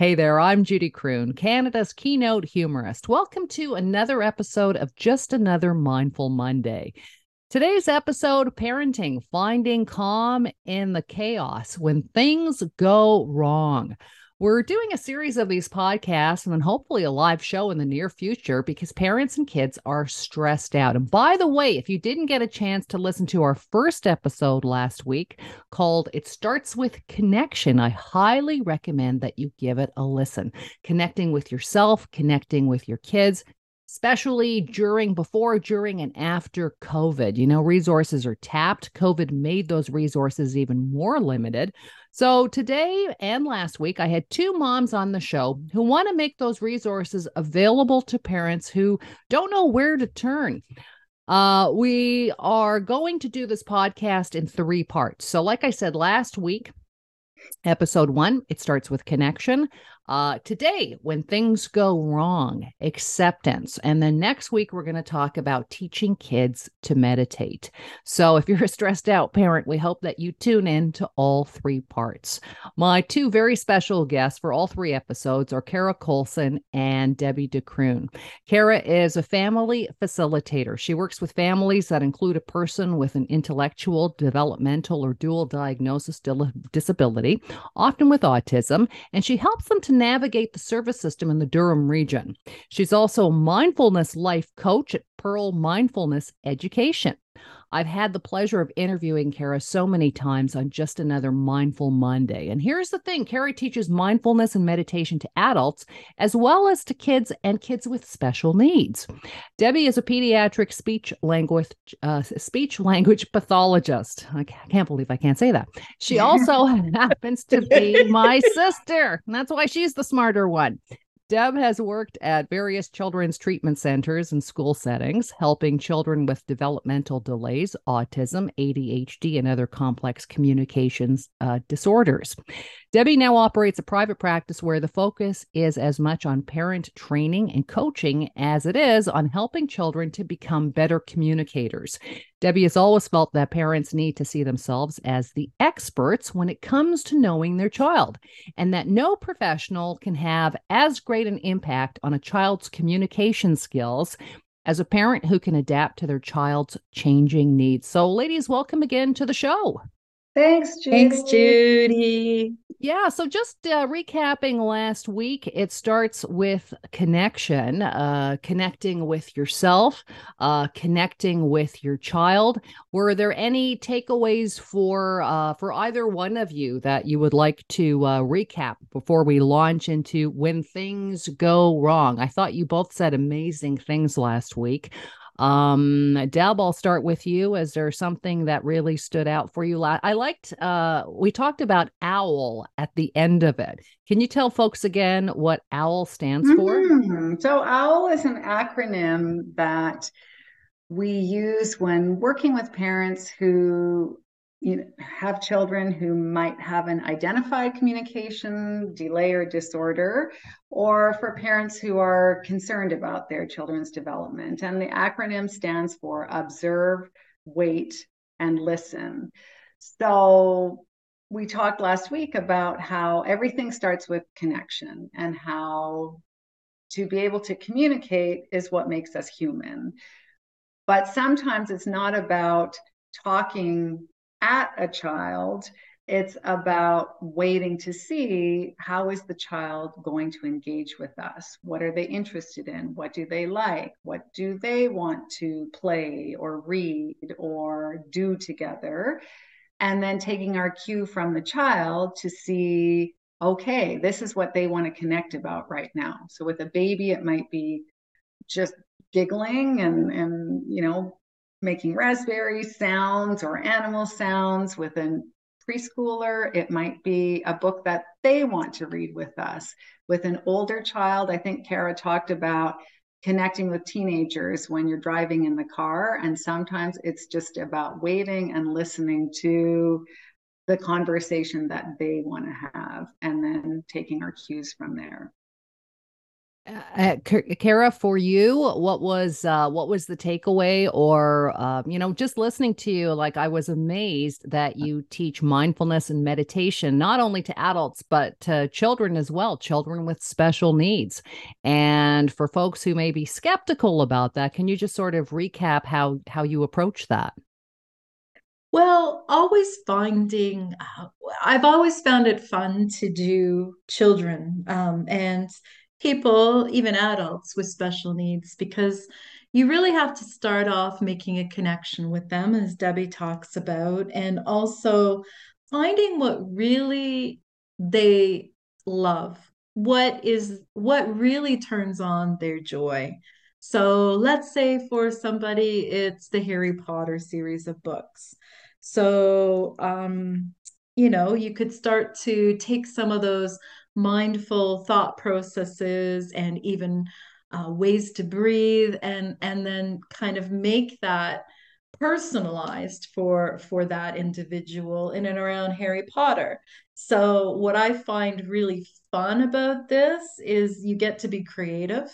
Hey there, I'm Judy Croon, Canada's keynote humorist. Welcome to another episode of Just Another Mindful Monday. Today's episode Parenting Finding Calm in the Chaos When Things Go Wrong. We're doing a series of these podcasts and then hopefully a live show in the near future because parents and kids are stressed out. And by the way, if you didn't get a chance to listen to our first episode last week called It Starts with Connection, I highly recommend that you give it a listen. Connecting with yourself, connecting with your kids, especially during, before, during, and after COVID. You know, resources are tapped. COVID made those resources even more limited. So today and last week, I had two moms on the show who want to make those resources available to parents who don't know where to turn. Uh, we are going to do this podcast in three parts. So, like I said last week, episode one, it starts with connection. Uh, today, when things go wrong, acceptance. And then next week, we're going to talk about teaching kids to meditate. So if you're a stressed out parent, we hope that you tune in to all three parts. My two very special guests for all three episodes are Cara Coulson and Debbie DeCroon. Cara is a family facilitator. She works with families that include a person with an intellectual, developmental, or dual diagnosis disability, often with autism, and she helps them to navigate the service system in the Durham region. She's also a mindfulness life coach at Pearl Mindfulness Education. I've had the pleasure of interviewing Cara so many times on just another Mindful Monday. And here's the thing Cara teaches mindfulness and meditation to adults as well as to kids and kids with special needs. Debbie is a pediatric speech language uh, speech language pathologist. I can't believe I can't say that. She also happens to be my sister. And that's why she's the smarter one. Deb has worked at various children's treatment centers and school settings, helping children with developmental delays, autism, ADHD, and other complex communications uh, disorders. Debbie now operates a private practice where the focus is as much on parent training and coaching as it is on helping children to become better communicators. Debbie has always felt that parents need to see themselves as the experts when it comes to knowing their child, and that no professional can have as great an impact on a child's communication skills as a parent who can adapt to their child's changing needs. So, ladies, welcome again to the show. Thanks, Judy. Thanks, Judy. Yeah, so just uh, recapping last week, it starts with connection, uh, connecting with yourself, uh, connecting with your child. Were there any takeaways for uh, for either one of you that you would like to uh, recap before we launch into when things go wrong? I thought you both said amazing things last week. Um, Deb, I'll start with you. Is there something that really stood out for you? I liked, uh, we talked about OWL at the end of it. Can you tell folks again what OWL stands mm-hmm. for? So, OWL is an acronym that we use when working with parents who you know, have children who might have an identified communication delay or disorder, or for parents who are concerned about their children's development. And the acronym stands for Observe, Wait, and Listen. So we talked last week about how everything starts with connection and how to be able to communicate is what makes us human. But sometimes it's not about talking at a child it's about waiting to see how is the child going to engage with us? What are they interested in? What do they like? What do they want to play or read or do together? And then taking our cue from the child to see okay this is what they want to connect about right now. So with a baby it might be just giggling and and you know making raspberry sounds or animal sounds with a preschooler. It might be a book that they want to read with us. With an older child, I think Cara talked about connecting with teenagers when you're driving in the car. And sometimes it's just about waiting and listening to the conversation that they want to have and then taking our cues from there. Uh, Cara, for you, what was uh, what was the takeaway, or uh, you know, just listening to you, like I was amazed that you teach mindfulness and meditation not only to adults but to children as well, children with special needs. And for folks who may be skeptical about that, can you just sort of recap how how you approach that? Well, always finding, uh, I've always found it fun to do children um, and people, even adults with special needs, because you really have to start off making a connection with them, as Debbie talks about, and also finding what really they love. What is what really turns on their joy? So let's say for somebody, it's the Harry Potter series of books. So, um, you know, you could start to take some of those mindful thought processes and even uh, ways to breathe and and then kind of make that personalized for for that individual in and around Harry Potter. So what I find really fun about this is you get to be creative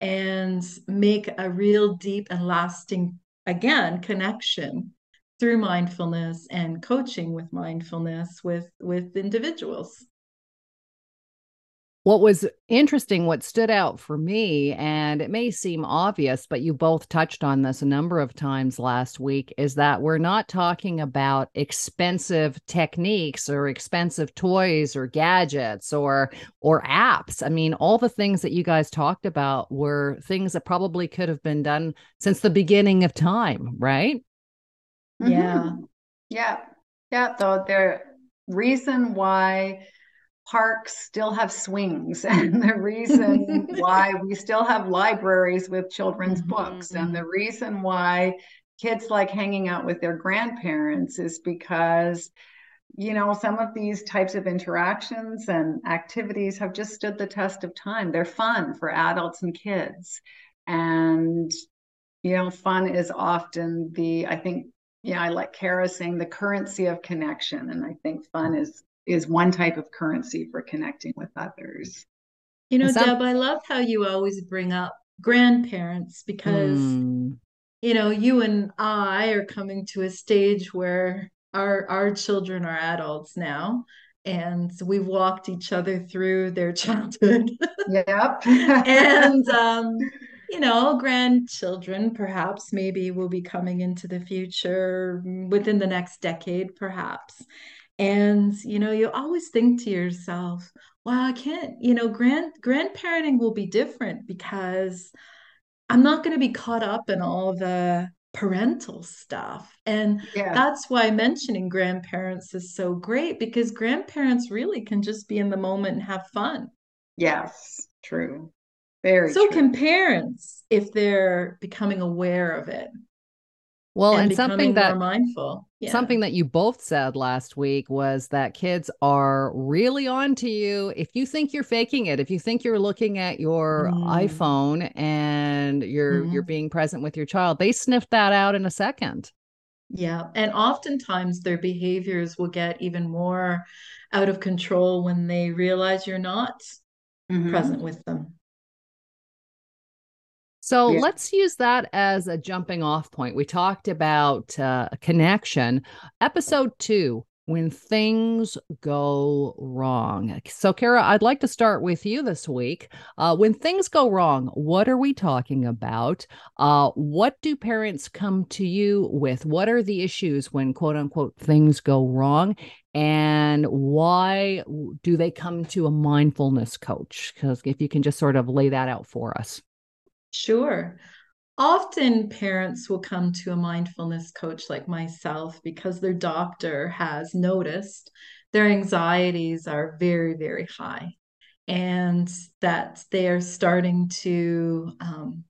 and make a real deep and lasting again connection through mindfulness and coaching with mindfulness with with individuals what was interesting, what stood out for me, and it may seem obvious, but you both touched on this a number of times last week, is that we're not talking about expensive techniques or expensive toys or gadgets or or apps. I mean, all the things that you guys talked about were things that probably could have been done since the beginning of time, right? Yeah. Mm-hmm. Yeah. Yeah. Though the reason why parks still have swings and the reason why we still have libraries with children's mm-hmm. books and the reason why kids like hanging out with their grandparents is because you know some of these types of interactions and activities have just stood the test of time. They're fun for adults and kids. And you know fun is often the i think yeah i like cara saying the currency of connection and i think fun is is one type of currency for connecting with others. You know, Some... Deb, I love how you always bring up grandparents because, mm. you know, you and I are coming to a stage where our our children are adults now and we've walked each other through their childhood. Yep. and um, you know, grandchildren perhaps maybe will be coming into the future within the next decade, perhaps. And you know, you always think to yourself, well I can't." You know, grand grandparenting will be different because I'm not going to be caught up in all the parental stuff. And yeah. that's why mentioning grandparents is so great because grandparents really can just be in the moment and have fun. Yes, true. Very so true. can parents if they're becoming aware of it. Well, and, and something that mindful. Yeah. Something that you both said last week was that kids are really on to you if you think you're faking it. If you think you're looking at your mm. iPhone and you're mm. you're mm-hmm. being present with your child, they sniff that out in a second. Yeah, and oftentimes their behaviors will get even more out of control when they realize you're not mm-hmm. present with them. So yeah. let's use that as a jumping off point. We talked about uh, connection. Episode two, when things go wrong. So, Cara, I'd like to start with you this week. Uh, when things go wrong, what are we talking about? Uh, what do parents come to you with? What are the issues when, quote unquote, things go wrong? And why do they come to a mindfulness coach? Because if you can just sort of lay that out for us. Sure. Often parents will come to a mindfulness coach like myself because their doctor has noticed their anxieties are very, very high and that they are starting to um,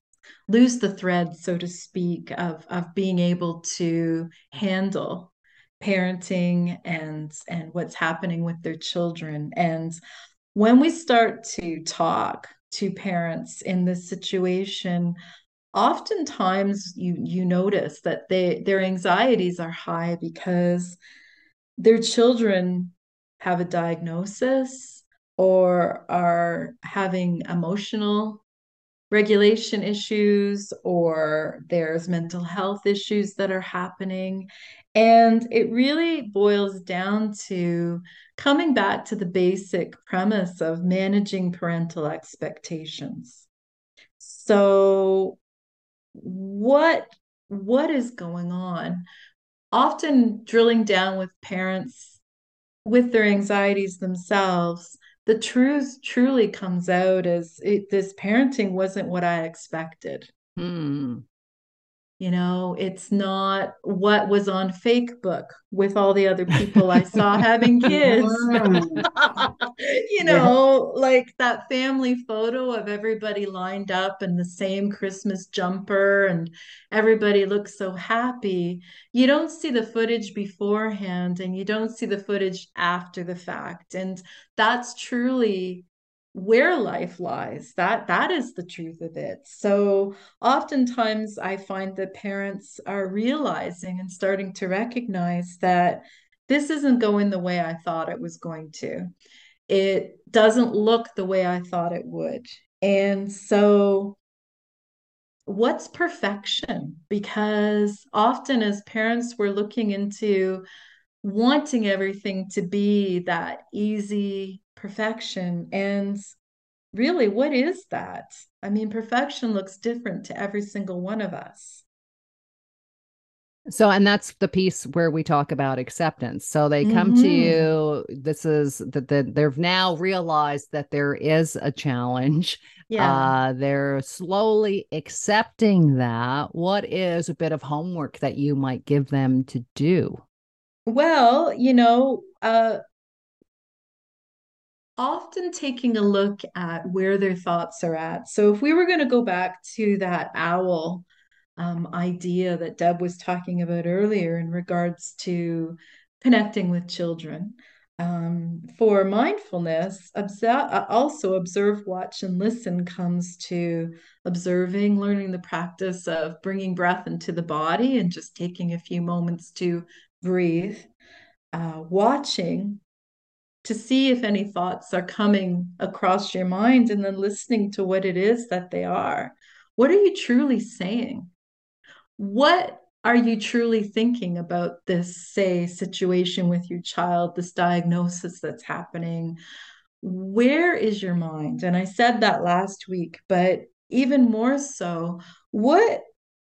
lose the thread, so to speak, of, of being able to handle parenting and and what's happening with their children and when we start to talk to parents in this situation oftentimes you you notice that they their anxieties are high because their children have a diagnosis or are having emotional regulation issues or there's mental health issues that are happening. And it really boils down to coming back to the basic premise of managing parental expectations. So, what what is going on? Often drilling down with parents with their anxieties themselves, the truth truly comes out as it, this parenting wasn't what I expected. Hmm. You know, it's not what was on Facebook with all the other people I saw having kids. you know, yeah. like that family photo of everybody lined up in the same Christmas jumper and everybody looks so happy. You don't see the footage beforehand and you don't see the footage after the fact. And that's truly where life lies that that is the truth of it. So oftentimes i find that parents are realizing and starting to recognize that this isn't going the way i thought it was going to. It doesn't look the way i thought it would. And so what's perfection? Because often as parents we're looking into wanting everything to be that easy perfection. And really, what is that? I mean, perfection looks different to every single one of us. So, and that's the piece where we talk about acceptance. So they come mm-hmm. to you. This is that the, they've now realized that there is a challenge. Yeah. Uh, they're slowly accepting that. What is a bit of homework that you might give them to do? Well, you know, uh, often taking a look at where their thoughts are at. So, if we were going to go back to that owl um, idea that Deb was talking about earlier in regards to connecting with children, um, for mindfulness, uh, also observe, watch, and listen comes to observing, learning the practice of bringing breath into the body and just taking a few moments to breathe. Uh, watching to see if any thoughts are coming across your mind and then listening to what it is that they are. What are you truly saying? What are you truly thinking about this, say, situation with your child, this diagnosis that's happening? Where is your mind? And I said that last week, but even more so, what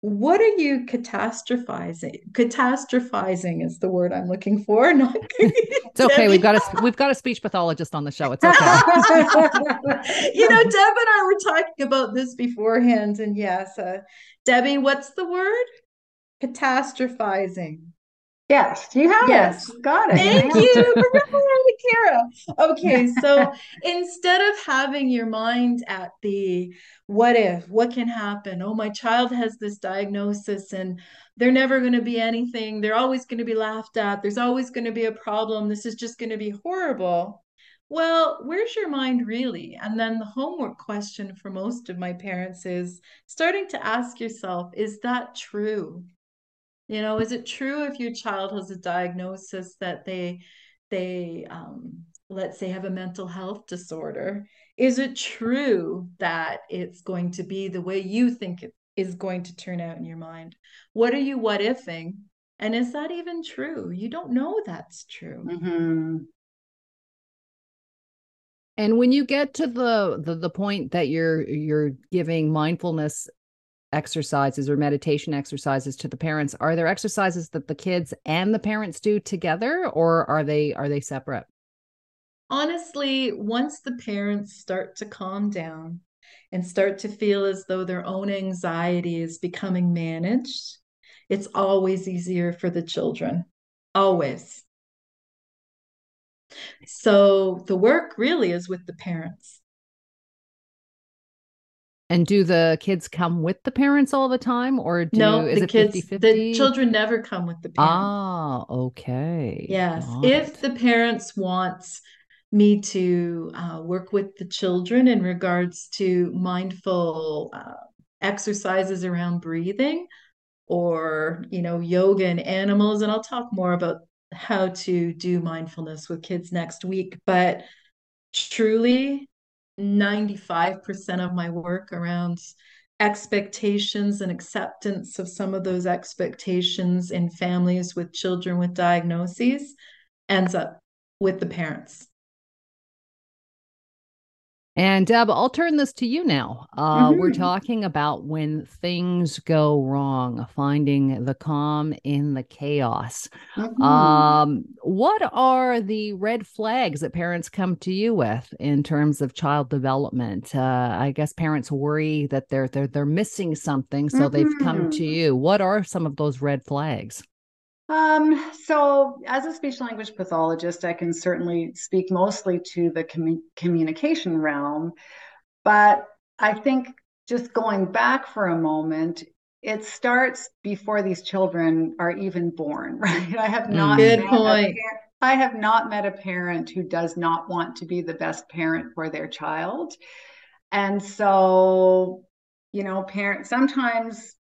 what are you catastrophizing? Catastrophizing is the word i'm looking for not it's okay. We've got a we've got a speech pathologist on the show. It's okay. You know deb and i were talking about this beforehand and yes uh, debbie what's the word? Catastrophizing Yes, you have yes. it. Got it. Thank you, Cara. Okay, so instead of having your mind at the what if, what can happen? Oh, my child has this diagnosis and they're never going to be anything. They're always going to be laughed at. There's always going to be a problem. This is just going to be horrible. Well, where's your mind really? And then the homework question for most of my parents is starting to ask yourself, is that true? You know, is it true if your child has a diagnosis that they they um, let's say have a mental health disorder? Is it true that it's going to be the way you think it is going to turn out in your mind? What are you what ifing? And is that even true? You don't know that's true. Mm-hmm. And when you get to the, the the point that you're you're giving mindfulness exercises or meditation exercises to the parents. Are there exercises that the kids and the parents do together or are they are they separate? Honestly once the parents start to calm down and start to feel as though their own anxiety is becoming managed it's always easier for the children. Always. So the work really is with the parents and do the kids come with the parents all the time or do no, is the it kids 50, the children never come with the parents. Ah, okay. Yes. Got if it. the parents wants me to uh, work with the children in regards to mindful uh, exercises around breathing or you know yoga and animals and I'll talk more about how to do mindfulness with kids next week but truly 95% of my work around expectations and acceptance of some of those expectations in families with children with diagnoses ends up with the parents. And Deb, I'll turn this to you now. Uh, mm-hmm. We're talking about when things go wrong, finding the calm in the chaos. Mm-hmm. Um, what are the red flags that parents come to you with in terms of child development? Uh, I guess parents worry that they're they're they're missing something, so mm-hmm. they've come to mm-hmm. you. What are some of those red flags? Um, so, as a speech language pathologist, I can certainly speak mostly to the com- communication realm. But I think just going back for a moment, it starts before these children are even born, right? I have not. Good point. I have not met a parent who does not want to be the best parent for their child. And so, you know, parents sometimes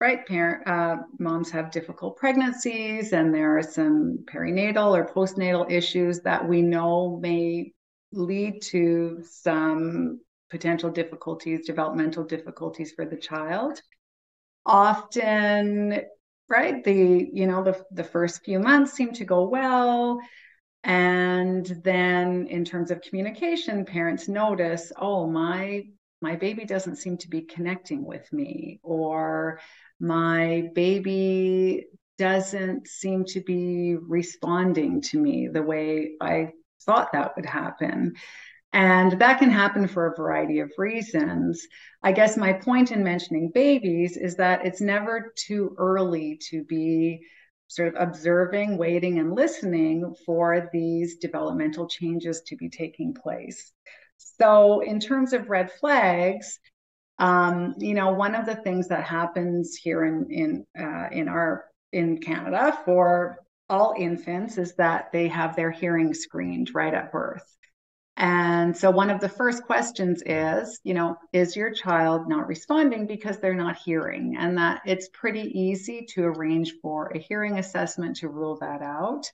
right? Parent uh, moms have difficult pregnancies and there are some perinatal or postnatal issues that we know may lead to some potential difficulties developmental difficulties for the child. Often right the you know the, the first few months seem to go well. And then in terms of communication parents notice oh my my baby doesn't seem to be connecting with me or my baby doesn't seem to be responding to me the way I thought that would happen. And that can happen for a variety of reasons. I guess my point in mentioning babies is that it's never too early to be sort of observing, waiting, and listening for these developmental changes to be taking place. So, in terms of red flags, um, you know, one of the things that happens here in in uh, in our in Canada for all infants is that they have their hearing screened right at birth. And so one of the first questions is, you know, is your child not responding because they're not hearing? And that it's pretty easy to arrange for a hearing assessment to rule that out.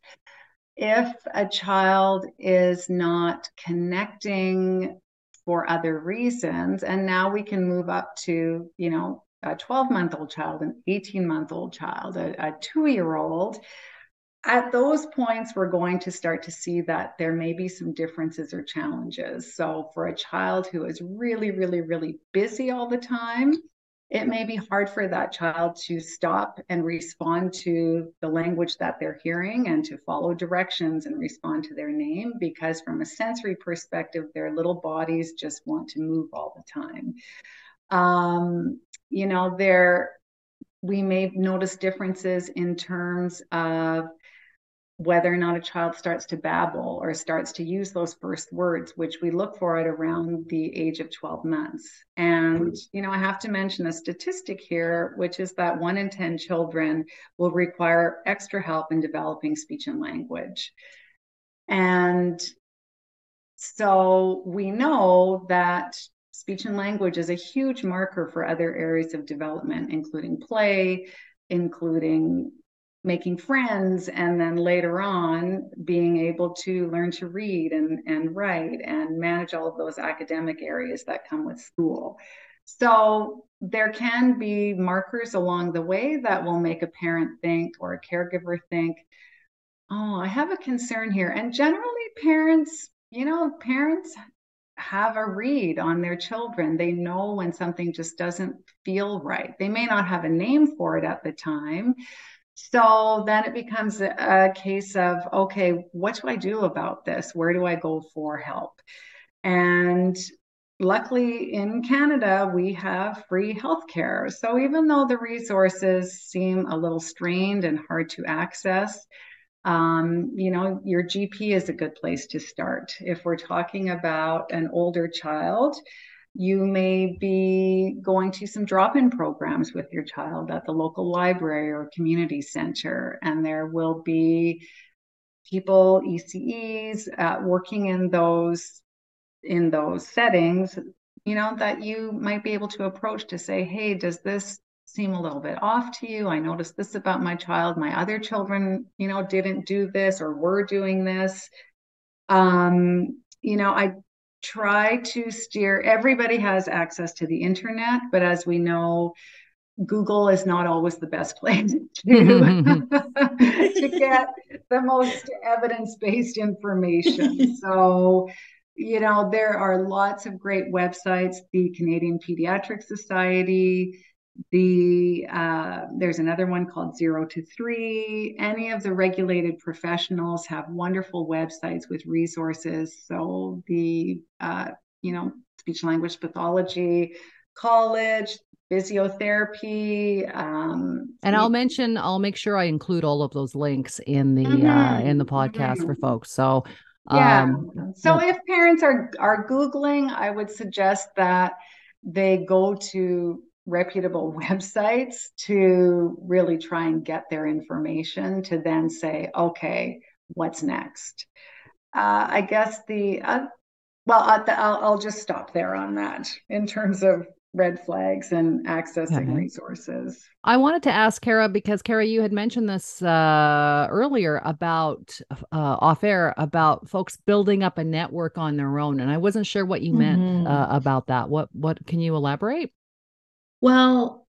If a child is not connecting for other reasons. And now we can move up to, you know, a 12 month old child, an 18 month old child, a, a two year old. At those points, we're going to start to see that there may be some differences or challenges. So, for a child who is really, really, really busy all the time, it may be hard for that child to stop and respond to the language that they're hearing and to follow directions and respond to their name because from a sensory perspective their little bodies just want to move all the time. Um, you know there we may notice differences in terms of whether or not a child starts to babble or starts to use those first words, which we look for at around the age of 12 months. And, mm-hmm. you know, I have to mention a statistic here, which is that one in 10 children will require extra help in developing speech and language. And so we know that speech and language is a huge marker for other areas of development, including play, including making friends and then later on being able to learn to read and, and write and manage all of those academic areas that come with school. So there can be markers along the way that will make a parent think or a caregiver think, oh, I have a concern here. And generally, parents, you know, parents have a read on their children. They know when something just doesn't feel right. They may not have a name for it at the time, so then it becomes a, case of okay, what do I do about this? Where do I go for help? And luckily in Canada, we have free healthcare. So even though the resources seem a little strained and hard to access, um, you know, your GP is a good place to start. If we're talking about an older child, you may be going to some drop in programs with your child at the local library or community center, and there will be people, ECEs, uh, working in those in those settings, you know, that you might be able to approach to say, hey, does this seem a little bit off to you? I noticed this about my child. My other children, you know, didn't do this or were doing this. Um, you know, I try to steer everybody has access to the internet, but as we know, Google is not always the best place to, to get the most evidence based information. So, you know, there are lots of great websites, the Canadian Pediatric Society, the uh, there's another one called zero to three. Any of the regulated professionals have wonderful websites with resources. So the uh, you know speech language pathology college physiotherapy um, and i'll mention i'll make sure i include all of those links in the mm-hmm, uh, in the podcast mm-hmm. for folks. So yeah. um, so yeah. if parents are are googling i would suggest that they go to reputable websites to really try and get their information to then say, okay, what's next? Uh, I guess the, uh, well, I'll, I'll, just stop there on that in terms of red flags and accessing okay. resources. I wanted to ask Cara because Cara, you had mentioned this uh, earlier about uh, off air about folks building up a network on their own, and I wasn't sure what you meant mm-hmm. uh, about that. What what can you elaborate? Well,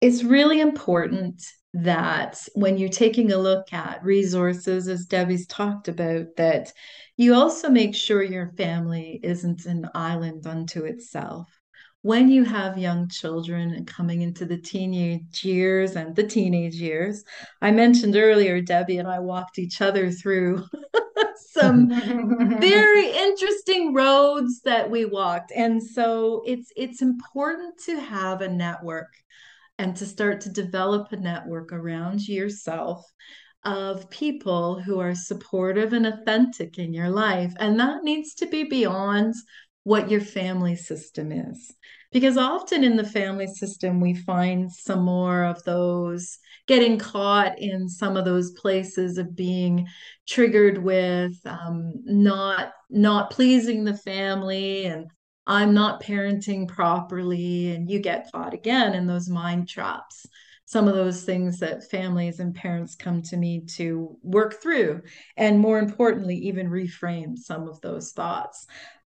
it's really important that when you're taking a look at resources, as Debbie's talked about, that you also make sure your family isn't an island unto itself. When you have young children coming into the teenage years and the teenage years, I mentioned earlier, Debbie and I walked each other through some very interesting roads that we walked. And so it's it's important to have a network and to start to develop a network around yourself of people who are supportive and authentic in your life. And that needs to be beyond what your family system is because often in the family system we find some more of those getting caught in some of those places of being triggered with um, not not pleasing the family and i'm not parenting properly and you get caught again in those mind traps. Some of those things that families and parents come to me to work through and more importantly even reframe some of those thoughts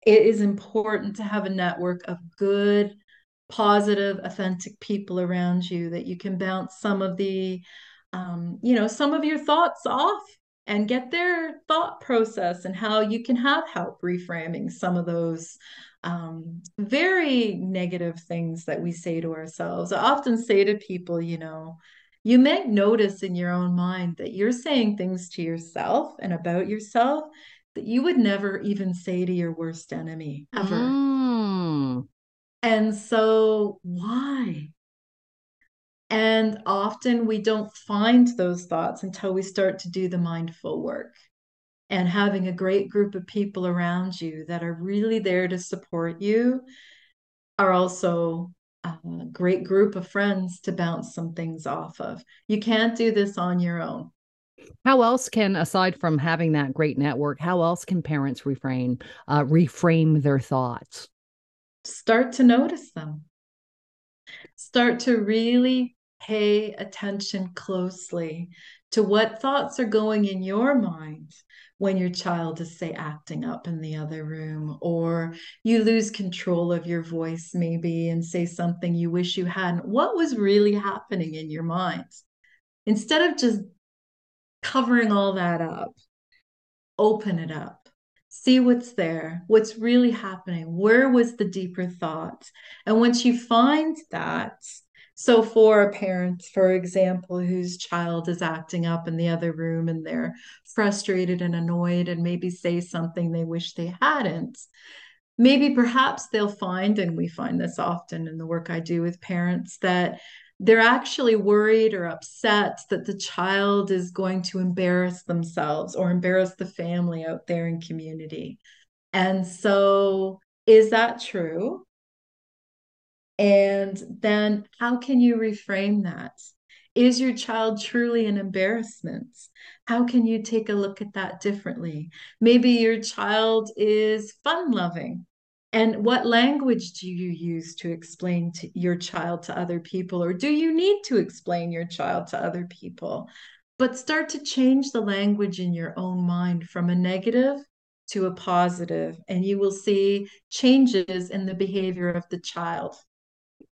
it is important to have a network of good, positive, authentic people around you that you can bounce some of the, um, you know, some of your thoughts off and get their thought process and how you can have help reframing some of those um, very negative things that we say to ourselves. I often say to people, you know, you may notice in your own mind that you're saying things to yourself and about yourself that you would never even say to your worst enemy ever. Mm. And so, why? And often we don't find those thoughts until we start to do the mindful work. And having a great group of people around you that are really there to support you are also a great group of friends to bounce some things off of. You can't do this on your own. How else can, aside from having that great network, how else can parents refrain, uh, reframe their thoughts? Start to notice them. Start to really pay attention closely to what thoughts are going in your mind when your child is, say, acting up in the other room, or you lose control of your voice, maybe, and say something you wish you hadn't. What was really happening in your mind? Instead of just covering all that up. Open it up. See what's there, what's really happening. Where was the deeper thought? And once you find that, so for a parent, for example, whose child is acting up in the other room and they're frustrated and annoyed and maybe say something they wish they hadn't, maybe perhaps they'll find, and we find this often in the work I do with parents, that they're actually worried or upset that the child is going to embarrass themselves or embarrass the family out there in community. And so, is that true? And then, how can you reframe that? Is your child truly an embarrassment? How can you take a look at that differently? Maybe your child is fun loving and what language do you use to explain to your child to other people? Or do you need to explain your child to other people? But start to change the language in your own mind from a negative to a positive and you will see changes in the behavior of the child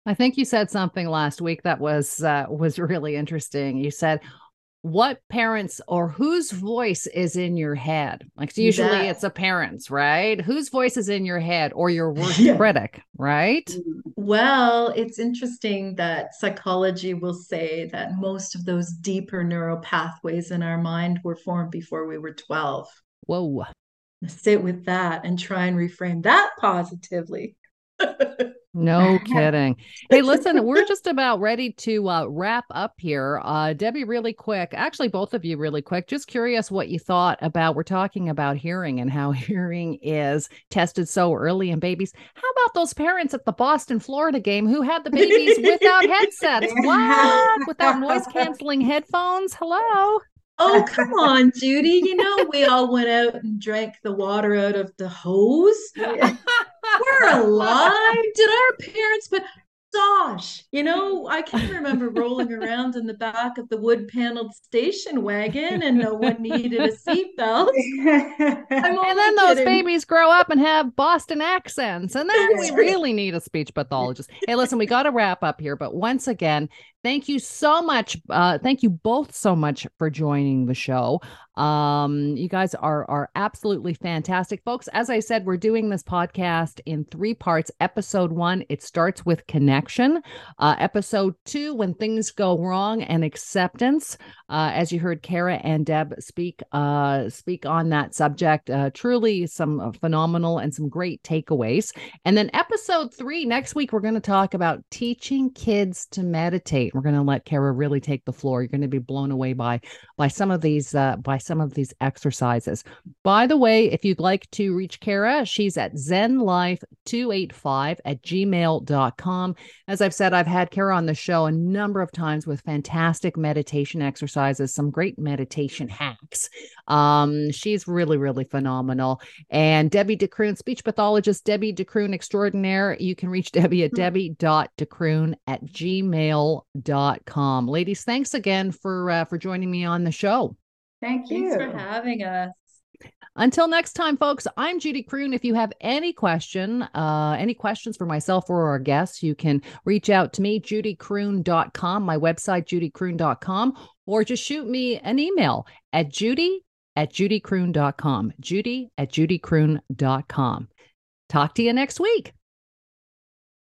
i think you said something last week that was uh, was really interesting you said what parents or whose voice is in your head? Like usually that. it's a parent's right? Whose voice is in your head or your worst yeah. critic right? Mm, well it's interesting that psychology will say that most of those deeper neural pathways in our mind were formed before we were 12 whoa. Sit with that and try and reframe that positively No kidding. Hey, listen, we're just about ready to uh, wrap up here. Uh, Debbie, really quick, actually, both of you, really quick. Just curious what you thought about. We're talking about hearing and how hearing is tested so early in babies. How about those parents at the Boston, Florida game who had the babies without headsets? What? Without noise canceling headphones? Hello. Oh, come on, Judy. You know, we all went out and drank the water out of the hose. We're alive. Did our parents put gosh, you know, I can remember rolling around in the back of the wood paneled station wagon and no one needed a seatbelt. and then those babies grow up and have Boston accents. And then we really need a speech pathologist. Hey, listen, we got to wrap up here. But once again, thank you so much. Uh, thank you both so much for joining the show. Um, you guys are are absolutely fantastic, folks. As I said, we're doing this podcast in three parts. Episode one, it starts with connection. Uh, episode two, when things go wrong, and acceptance. Uh, as you heard Cara and Deb speak uh, speak on that subject, uh, truly some uh, phenomenal and some great takeaways. And then episode three next week, we're going to talk about teaching kids to meditate. We're going to let Cara really take the floor. You're going to be blown away by by some of these uh, by some of these exercises. By the way, if you'd like to reach Cara, she's at zenlife285 at gmail.com. As I've said, I've had Cara on the show a number of times with fantastic meditation exercises, some great meditation hacks. Um, she's really, really phenomenal. And Debbie De Kroon, speech pathologist Debbie De Kroon extraordinaire. You can reach Debbie at hmm. debbie.decroon at gmail.com. Ladies, thanks again for uh, for joining me on the show. Thank you. Thanks for having us. Until next time, folks, I'm Judy Croon. If you have any question, uh, any questions for myself or our guests, you can reach out to me, judycroon.com, my website, judycroon.com, or just shoot me an email at judy at judycroon.com, judy at judycroon.com. Talk to you next week.